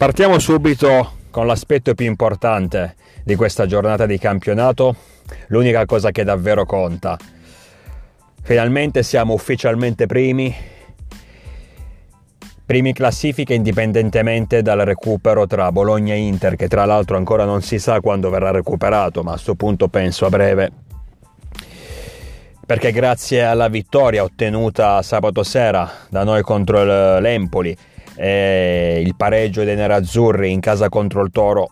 Partiamo subito con l'aspetto più importante di questa giornata di campionato, l'unica cosa che davvero conta. Finalmente siamo ufficialmente primi, primi classifiche indipendentemente dal recupero tra Bologna e Inter, che tra l'altro ancora non si sa quando verrà recuperato, ma a questo punto penso a breve. Perché grazie alla vittoria ottenuta sabato sera da noi contro l'Empoli e il pareggio dei nerazzurri in casa contro il Toro.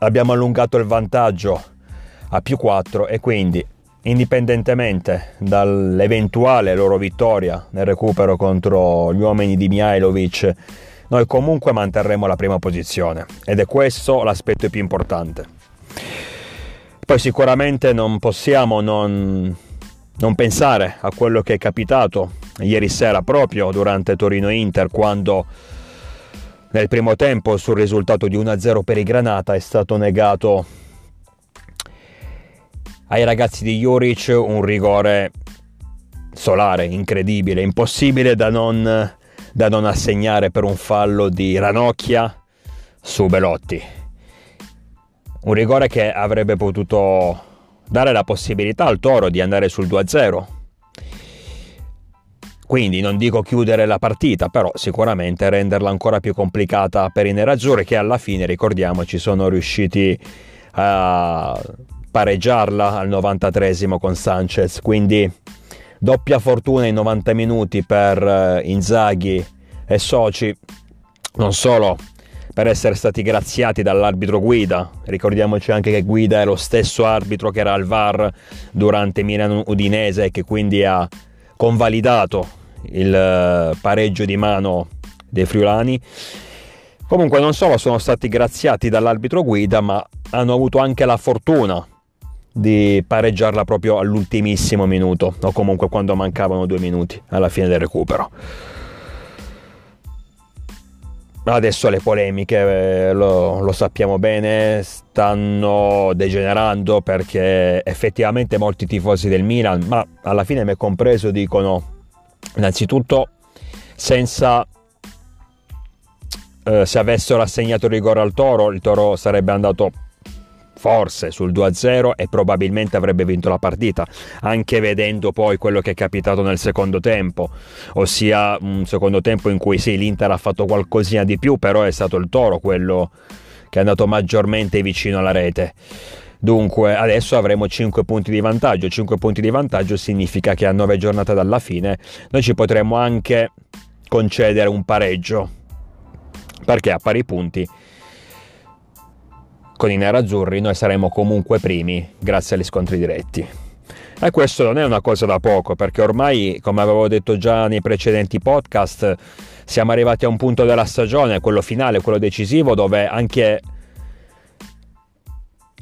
Abbiamo allungato il vantaggio a più 4 e quindi indipendentemente dall'eventuale loro vittoria nel recupero contro gli uomini di Mihailovic noi comunque manterremo la prima posizione ed è questo l'aspetto più importante. Poi sicuramente non possiamo non, non pensare a quello che è capitato ieri sera proprio durante Torino-Inter quando nel primo tempo sul risultato di 1-0 per i Granata è stato negato ai ragazzi di Juric un rigore solare, incredibile, impossibile da non, da non assegnare per un fallo di Ranocchia su Belotti. Un rigore che avrebbe potuto dare la possibilità al Toro di andare sul 2-0 quindi non dico chiudere la partita, però sicuramente renderla ancora più complicata per i nerazzurri che alla fine, ricordiamoci, sono riusciti a pareggiarla al 93 con Sanchez. Quindi doppia fortuna in 90 minuti per eh, Inzaghi e Soci, non solo per essere stati graziati dall'arbitro Guida. Ricordiamoci anche che Guida è lo stesso arbitro che era al VAR durante Milan Udinese e che quindi ha convalidato il eh, pareggio di mano dei friulani. Comunque non solo sono stati graziati dall'arbitro guida, ma hanno avuto anche la fortuna di pareggiarla proprio all'ultimissimo minuto, o comunque quando mancavano due minuti alla fine del recupero. Adesso le polemiche, eh, lo, lo, sappiamo bene, stanno degenerando perché effettivamente molti tifosi del Milan, ma alla fine me compreso, dicono innanzitutto senza eh, se avessero assegnato rigore al Toro, il Toro sarebbe andato forse sul 2-0 e probabilmente avrebbe vinto la partita, anche vedendo poi quello che è capitato nel secondo tempo, ossia un secondo tempo in cui sì, l'Inter ha fatto qualcosina di più, però è stato il Toro quello che è andato maggiormente vicino alla rete. Dunque adesso avremo 5 punti di vantaggio, 5 punti di vantaggio significa che a 9 giornate dalla fine noi ci potremmo anche concedere un pareggio, perché a pari punti con i nerazzurri noi saremo comunque primi grazie agli scontri diretti. E questo non è una cosa da poco, perché ormai, come avevo detto già nei precedenti podcast, siamo arrivati a un punto della stagione, quello finale, quello decisivo, dove anche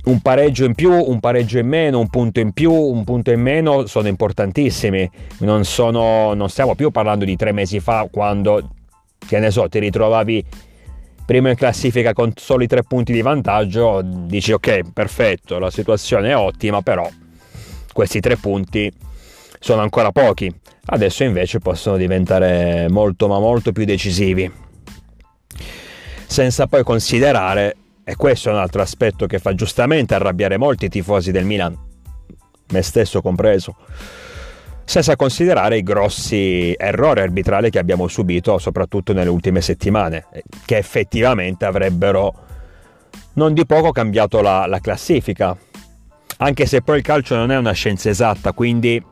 un pareggio in più, un pareggio in meno, un punto in più, un punto in meno sono importantissimi. Non, sono, non stiamo più parlando di tre mesi fa quando, che ne so, ti ritrovavi primo in classifica con soli tre punti di vantaggio, dici ok, perfetto, la situazione è ottima, però questi tre punti sono ancora pochi. Adesso invece possono diventare molto ma molto più decisivi. Senza poi considerare e questo è un altro aspetto che fa giustamente arrabbiare molti tifosi del Milan, me stesso compreso, senza considerare i grossi errori arbitrali che abbiamo subito, soprattutto nelle ultime settimane, che effettivamente avrebbero non di poco cambiato la, la classifica. Anche se poi il calcio non è una scienza esatta, quindi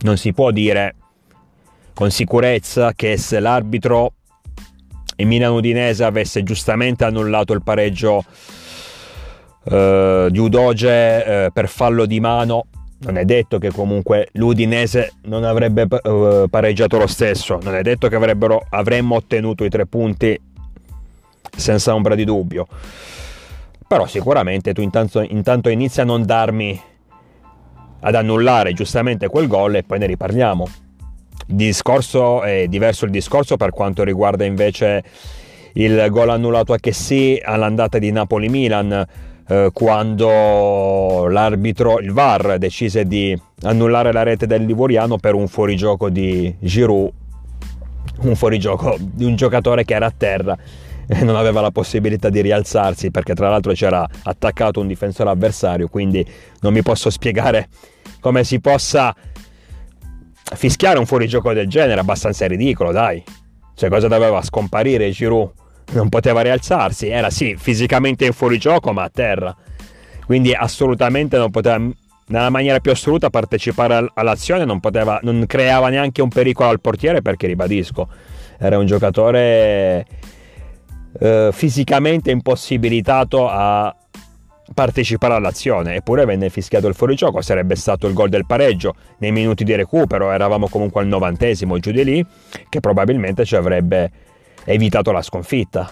non si può dire con sicurezza che se l'arbitro il Milan Udinese avesse giustamente annullato il pareggio eh, di Udoge eh, per fallo di mano, non è detto che comunque l'Udinese non avrebbe eh, pareggiato lo stesso, non è detto che avremmo ottenuto i tre punti senza ombra di dubbio. Però sicuramente tu intanto, intanto inizi a non darmi ad annullare giustamente quel gol e poi ne riparliamo. Discorso è diverso il discorso per quanto riguarda invece il gol annullato a Chessy all'andata di Napoli-Milan eh, quando l'arbitro, il VAR, decise di annullare la rete del Livoriano per un fuorigioco di Giroud un fuorigioco di un giocatore che era a terra e non aveva la possibilità di rialzarsi perché tra l'altro c'era attaccato un difensore avversario, quindi non mi posso spiegare come si possa fischiare un fuorigioco del genere, abbastanza ridicolo, dai. Cioè cosa doveva scomparire Giroud? Non poteva rialzarsi, era sì fisicamente in fuorigioco ma a terra. Quindi assolutamente non poteva nella maniera più assoluta partecipare all'azione, non, poteva, non creava neanche un pericolo al portiere perché ribadisco, era un giocatore eh, fisicamente impossibilitato a partecipare all'azione eppure venne fischiato il fuorigioco sarebbe stato il gol del pareggio nei minuti di recupero eravamo comunque al novantesimo giù di lì che probabilmente ci avrebbe evitato la sconfitta.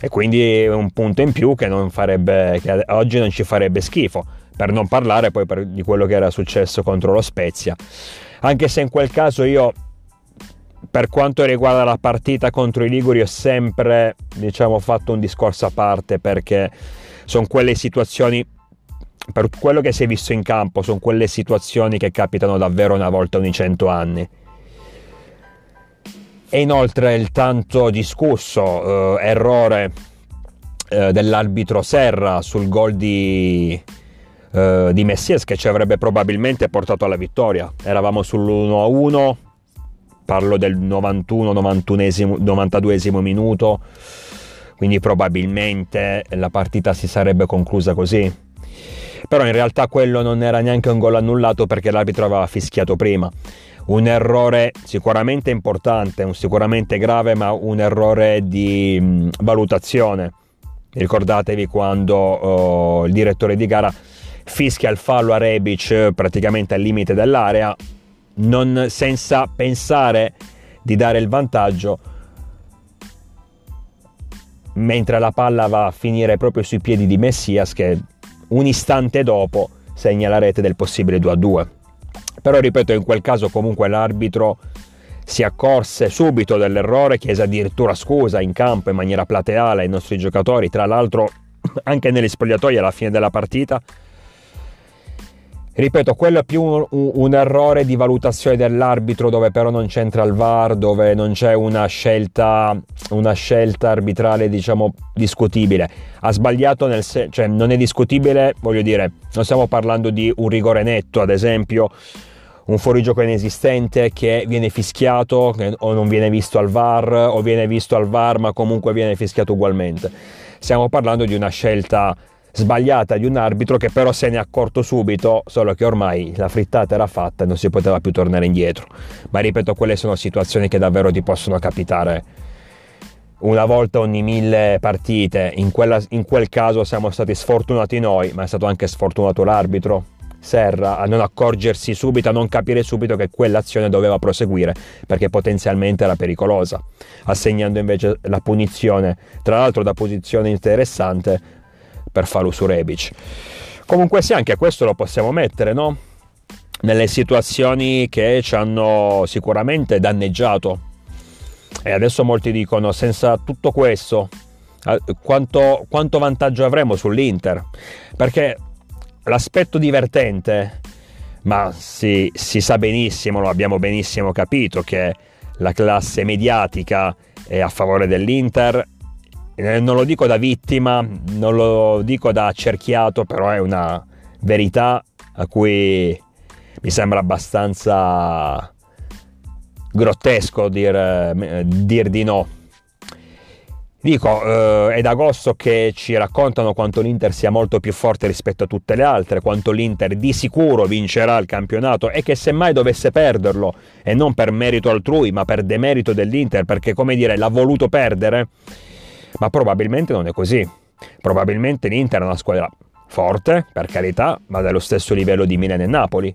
E quindi un punto in più che, non farebbe, che oggi non ci farebbe schifo per non parlare poi per, di quello che era successo contro lo Spezia. Anche se in quel caso io per quanto riguarda la partita contro i Liguri ho sempre diciamo, fatto un discorso a parte perché sono quelle situazioni per quello che si è visto in campo sono quelle situazioni che capitano davvero una volta ogni cento anni e inoltre il tanto discusso eh, errore eh, dell'arbitro Serra sul gol di, eh, di Messias che ci avrebbe probabilmente portato alla vittoria. Eravamo sull'1-1 parlo del 91 92 minuto quindi probabilmente la partita si sarebbe conclusa così. Però in realtà quello non era neanche un gol annullato perché l'arbitro aveva fischiato prima un errore sicuramente importante un sicuramente grave ma un errore di mh, valutazione. Ricordatevi quando oh, il direttore di gara fischia il fallo a Rebic praticamente al limite dell'area non senza pensare di dare il vantaggio mentre la palla va a finire proprio sui piedi di Messias che un istante dopo segna la rete del possibile 2 a 2 però ripeto in quel caso comunque l'arbitro si accorse subito dell'errore chiese addirittura scusa in campo in maniera plateale ai nostri giocatori tra l'altro anche negli spogliatoi alla fine della partita Ripeto, quello è più un, un, errore di valutazione dell'arbitro dove però non c'entra il VAR, dove non c'è una scelta, una scelta arbitrale, diciamo, discutibile. Ha sbagliato nel senso, cioè non è discutibile, voglio dire, non stiamo parlando di un rigore netto, ad esempio, un fuorigioco inesistente che viene fischiato o non viene visto al VAR o viene visto al VAR ma comunque viene fischiato ugualmente. Stiamo parlando di una scelta sbagliata di un arbitro che però se ne è accorto subito, solo che ormai la frittata era fatta e non si poteva più tornare indietro. Ma ripeto, quelle sono situazioni che davvero ti possono capitare una volta ogni mille partite. In, quella, in quel caso siamo stati sfortunati noi, ma è stato anche sfortunato l'arbitro. Serra a non accorgersi subito, a non capire subito che quell'azione doveva proseguire perché potenzialmente era pericolosa, assegnando invece la punizione, tra l'altro da posizione interessante, per farlo su Rebic. Comunque sì, anche questo lo possiamo mettere, no? Nelle situazioni che ci hanno sicuramente danneggiato. E adesso molti dicono, senza tutto questo, eh, quanto, quanto vantaggio avremo sull'Inter? Perché l'aspetto divertente, ma si, si sa benissimo, lo abbiamo benissimo capito, che la classe mediatica è a favore dell'Inter eh, non lo dico da vittima, non lo dico da accerchiato, però è una verità a cui mi sembra abbastanza grottesco dir, eh, dir di no. Dico, eh, è da agosto che ci raccontano quanto l'Inter sia molto più forte rispetto a tutte le altre, quanto l'Inter di sicuro vincerà il campionato e che se mai dovesse perderlo, e non per merito altrui, ma per demerito dell'Inter, perché come dire, l'ha voluto perdere, ma probabilmente non è così. Probabilmente l'Inter è una squadra forte, per carità, ma dello stesso livello di Milan e Napoli.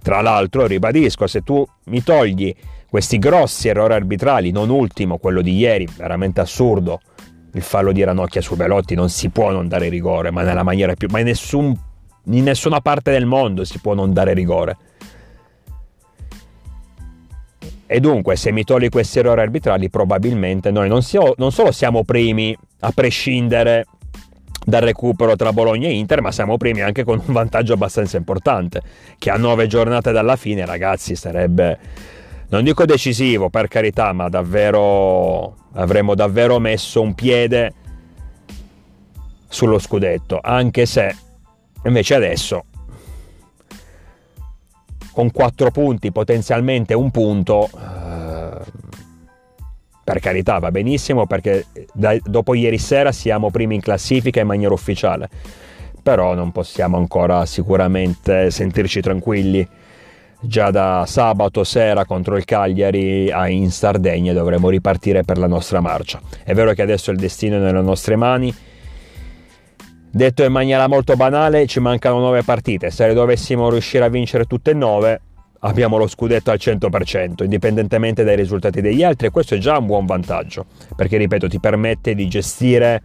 Tra l'altro, ribadisco, se tu mi togli questi grossi errori arbitrali, non ultimo quello di ieri, veramente assurdo, il fallo di Ranocchia su Belotti non si può non dare rigore, ma nella maniera più... ma in, nessun, in nessuna parte del mondo si può non dare rigore. E dunque, se mi togli questi errori arbitrali, probabilmente noi non, siamo, non solo siamo primi a prescindere dal recupero tra Bologna e Inter, ma siamo primi anche con un vantaggio abbastanza importante, che a nove giornate dalla fine, ragazzi, sarebbe, non dico decisivo per carità, ma davvero avremmo davvero messo un piede sullo scudetto, anche se invece adesso con 4 punti, potenzialmente un punto, eh, per carità va benissimo perché da, dopo ieri sera siamo primi in classifica in maniera ufficiale, però non possiamo ancora sicuramente sentirci tranquilli già da sabato sera contro il Cagliari in Sardegna dovremo ripartire per la nostra marcia. È vero che adesso il destino è nelle nostre mani. Detto in maniera molto banale, ci mancano nove partite. Se le dovessimo riuscire a vincere tutte e nove, abbiamo lo scudetto al 100%, indipendentemente dai risultati degli altri, e questo è già un buon vantaggio, perché ripeto, ti permette di gestire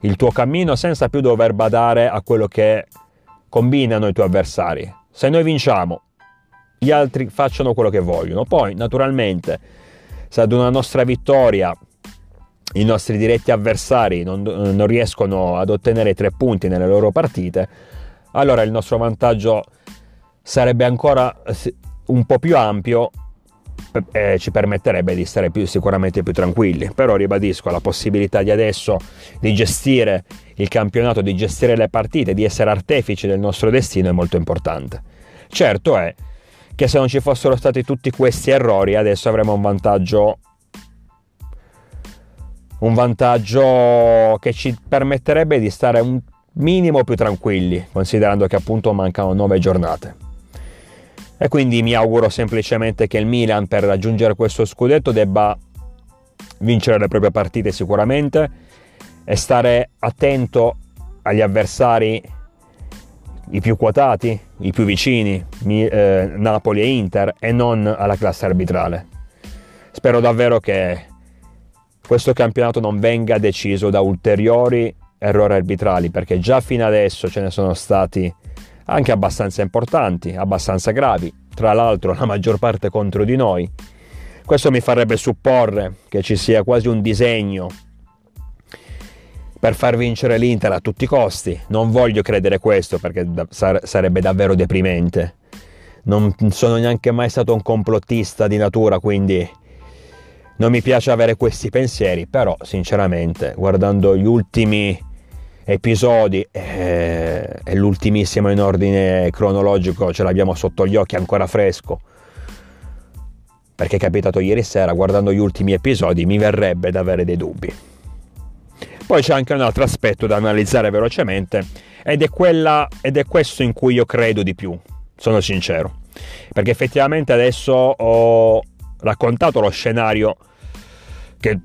il tuo cammino senza più dover badare a quello che combinano i tuoi avversari. Se noi vinciamo gli altri facciano quello che vogliono. Poi, naturalmente, se ad una nostra vittoria i nostri diretti avversari non, non riescono ad ottenere tre punti nelle loro partite, allora il nostro vantaggio sarebbe ancora un po' più ampio e ci permetterebbe di stare più, sicuramente più tranquilli. Però ribadisco la possibilità di adesso di gestire il campionato, di gestire le partite, di essere artefici del nostro destino è molto importante. Certo è che se non ci fossero stati tutti questi errori adesso avremmo un vantaggio. Un vantaggio che ci permetterebbe di stare un minimo più tranquilli considerando che appunto mancano nove giornate. E quindi mi auguro semplicemente che il Milan per raggiungere questo scudetto debba vincere le proprie partite sicuramente e stare attento agli avversari i più quotati, i più vicini, eh, Napoli e Inter, e non alla classe arbitrale. Spero davvero che questo campionato non venga deciso da ulteriori errori arbitrali, perché già fino adesso ce ne sono stati anche abbastanza importanti, abbastanza gravi, tra l'altro la maggior parte contro di noi. Questo mi farebbe supporre che ci sia quasi un disegno per far vincere l'Inter a tutti i costi. Non voglio credere questo perché sarebbe davvero deprimente. Non sono neanche mai stato un complottista di natura, quindi non mi piace avere questi pensieri, però sinceramente guardando gli ultimi episodi eh, e l'ultimissimo in ordine cronologico ce l'abbiamo sotto gli occhi ancora fresco perché è capitato ieri sera guardando gli ultimi episodi mi verrebbe da avere dei dubbi poi c'è anche un altro aspetto da analizzare velocemente ed è, quella, ed è questo in cui io credo di più, sono sincero, perché effettivamente adesso ho raccontato lo scenario che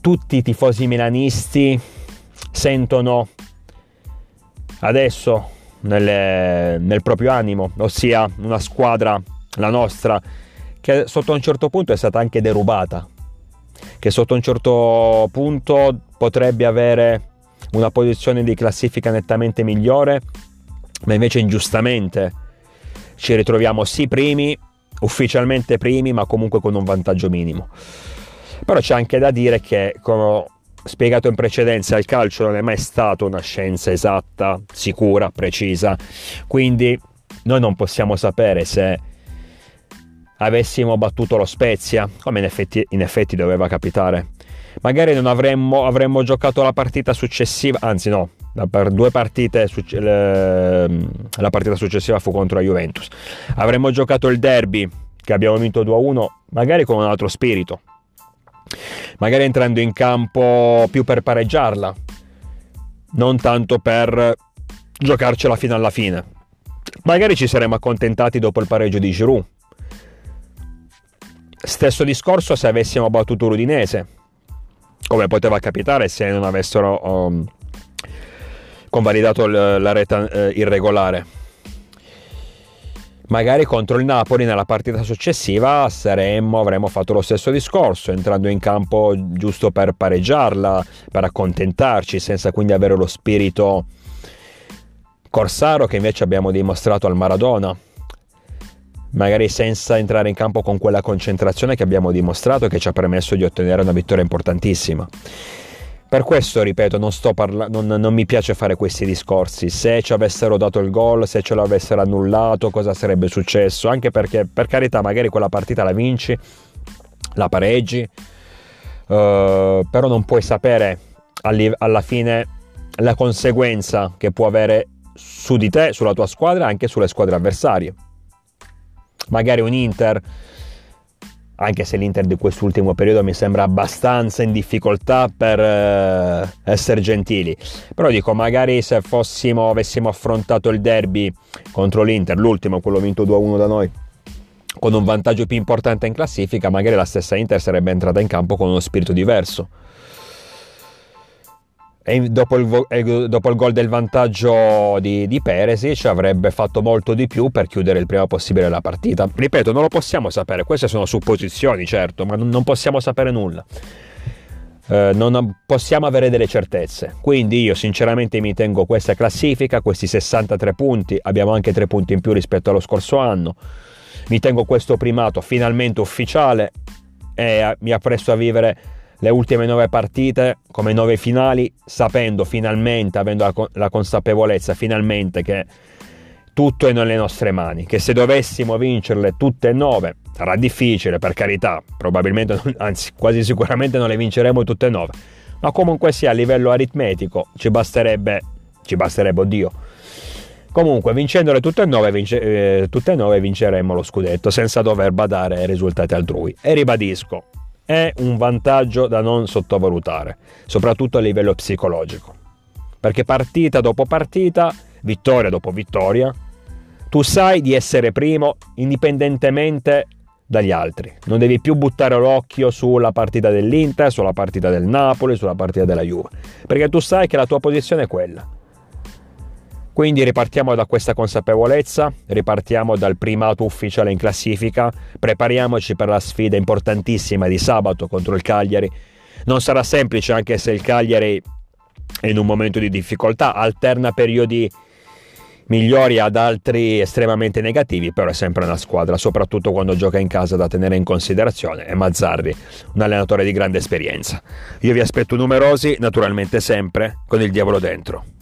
tutti i tifosi milanisti sentono adesso nel, nel proprio animo, ossia una squadra, la nostra, che sotto un certo punto è stata anche derubata che sotto un certo punto potrebbe avere una posizione di classifica nettamente migliore, ma invece ingiustamente ci ritroviamo sì primi, ufficialmente primi, ma comunque con un vantaggio minimo. Però c'è anche da dire che, come ho spiegato in precedenza, il calcio non è mai stato una scienza esatta, sicura, precisa, quindi noi non possiamo sapere se avessimo battuto lo Spezia, come in effetti, in effetti doveva capitare. Magari non avremmo, avremmo, giocato la partita successiva, anzi no, per due partite, la partita successiva fu contro la Juventus. Avremmo giocato il derby che abbiamo vinto 2-1, magari con un altro spirito, magari entrando in campo più per pareggiarla, non tanto per giocarcela fino alla fine. Magari ci saremmo accontentati dopo il pareggio di Giroud Stesso discorso se avessimo battuto l'Udinese, come poteva capitare se non avessero um, convalidato l- la rete uh, irregolare. Magari contro il Napoli nella partita successiva saremmo, avremmo fatto lo stesso discorso, entrando in campo giusto per pareggiarla, per accontentarci, senza quindi avere lo spirito corsaro che invece abbiamo dimostrato al Maradona magari senza entrare in campo con quella concentrazione che abbiamo dimostrato che ci ha permesso di ottenere una vittoria importantissima. Per questo, ripeto, non, parla- non, non, mi piace fare questi discorsi. Se ci avessero dato il gol, se ce l'avessero annullato, cosa sarebbe successo? Anche perché, per carità, magari quella partita la vinci, la pareggi, uh, però non puoi sapere alla fine la conseguenza che può avere su di te, sulla tua squadra e anche sulle squadre avversarie. Magari un Inter anche se l'Inter di quest'ultimo periodo mi sembra abbastanza in difficoltà per eh, essere gentili. Però dico, magari se fossimo, avessimo affrontato il derby contro l'Inter, l'ultimo, quello vinto 2-1 da noi, con un vantaggio più importante in classifica, magari la stessa Inter sarebbe entrata in campo con uno spirito diverso e dopo il, dopo il, gol del vantaggio di, di Peresic avrebbe fatto molto di più per chiudere il prima possibile la partita. Ripeto, non lo possiamo sapere, queste sono supposizioni certo, ma non possiamo sapere nulla. Eh, non possiamo avere delle certezze. Quindi io sinceramente mi tengo questa classifica, questi 63 punti, abbiamo anche 3 punti in più rispetto allo scorso anno. Mi tengo questo primato finalmente ufficiale e mi appresto a vivere le ultime nove partite come nove finali, sapendo finalmente, avendo la, la consapevolezza finalmente che tutto è nelle nostre mani, che se dovessimo vincerle tutte e nove, sarà difficile per carità, probabilmente, anzi quasi sicuramente non le vinceremo tutte e nove, ma comunque sia a livello aritmetico ci basterebbe, ci basterebbe oddio. Comunque, vincendole tutte e, nove, vince, eh, tutte e nove, vinceremo lo scudetto senza dover badare ai risultati altrui. E ribadisco, è un vantaggio da non sottovalutare, soprattutto a livello psicologico. Perché partita dopo partita, vittoria dopo vittoria, tu sai di essere primo indipendentemente dagli altri. Non devi più buttare l'occhio sulla partita dell'Inter, sulla partita del Napoli, sulla partita della Juve, perché tu sai che la tua posizione è quella. Quindi ripartiamo da questa consapevolezza, ripartiamo dal primato ufficiale in classifica, prepariamoci per la sfida importantissima di sabato contro il Cagliari. Non sarà semplice anche se il Cagliari è in un momento di difficoltà, alterna periodi migliori ad altri estremamente negativi, però è sempre una squadra, soprattutto quando gioca in casa da tenere in considerazione. E Mazzarri, un allenatore di grande esperienza. Io vi aspetto numerosi, naturalmente sempre con il diavolo dentro.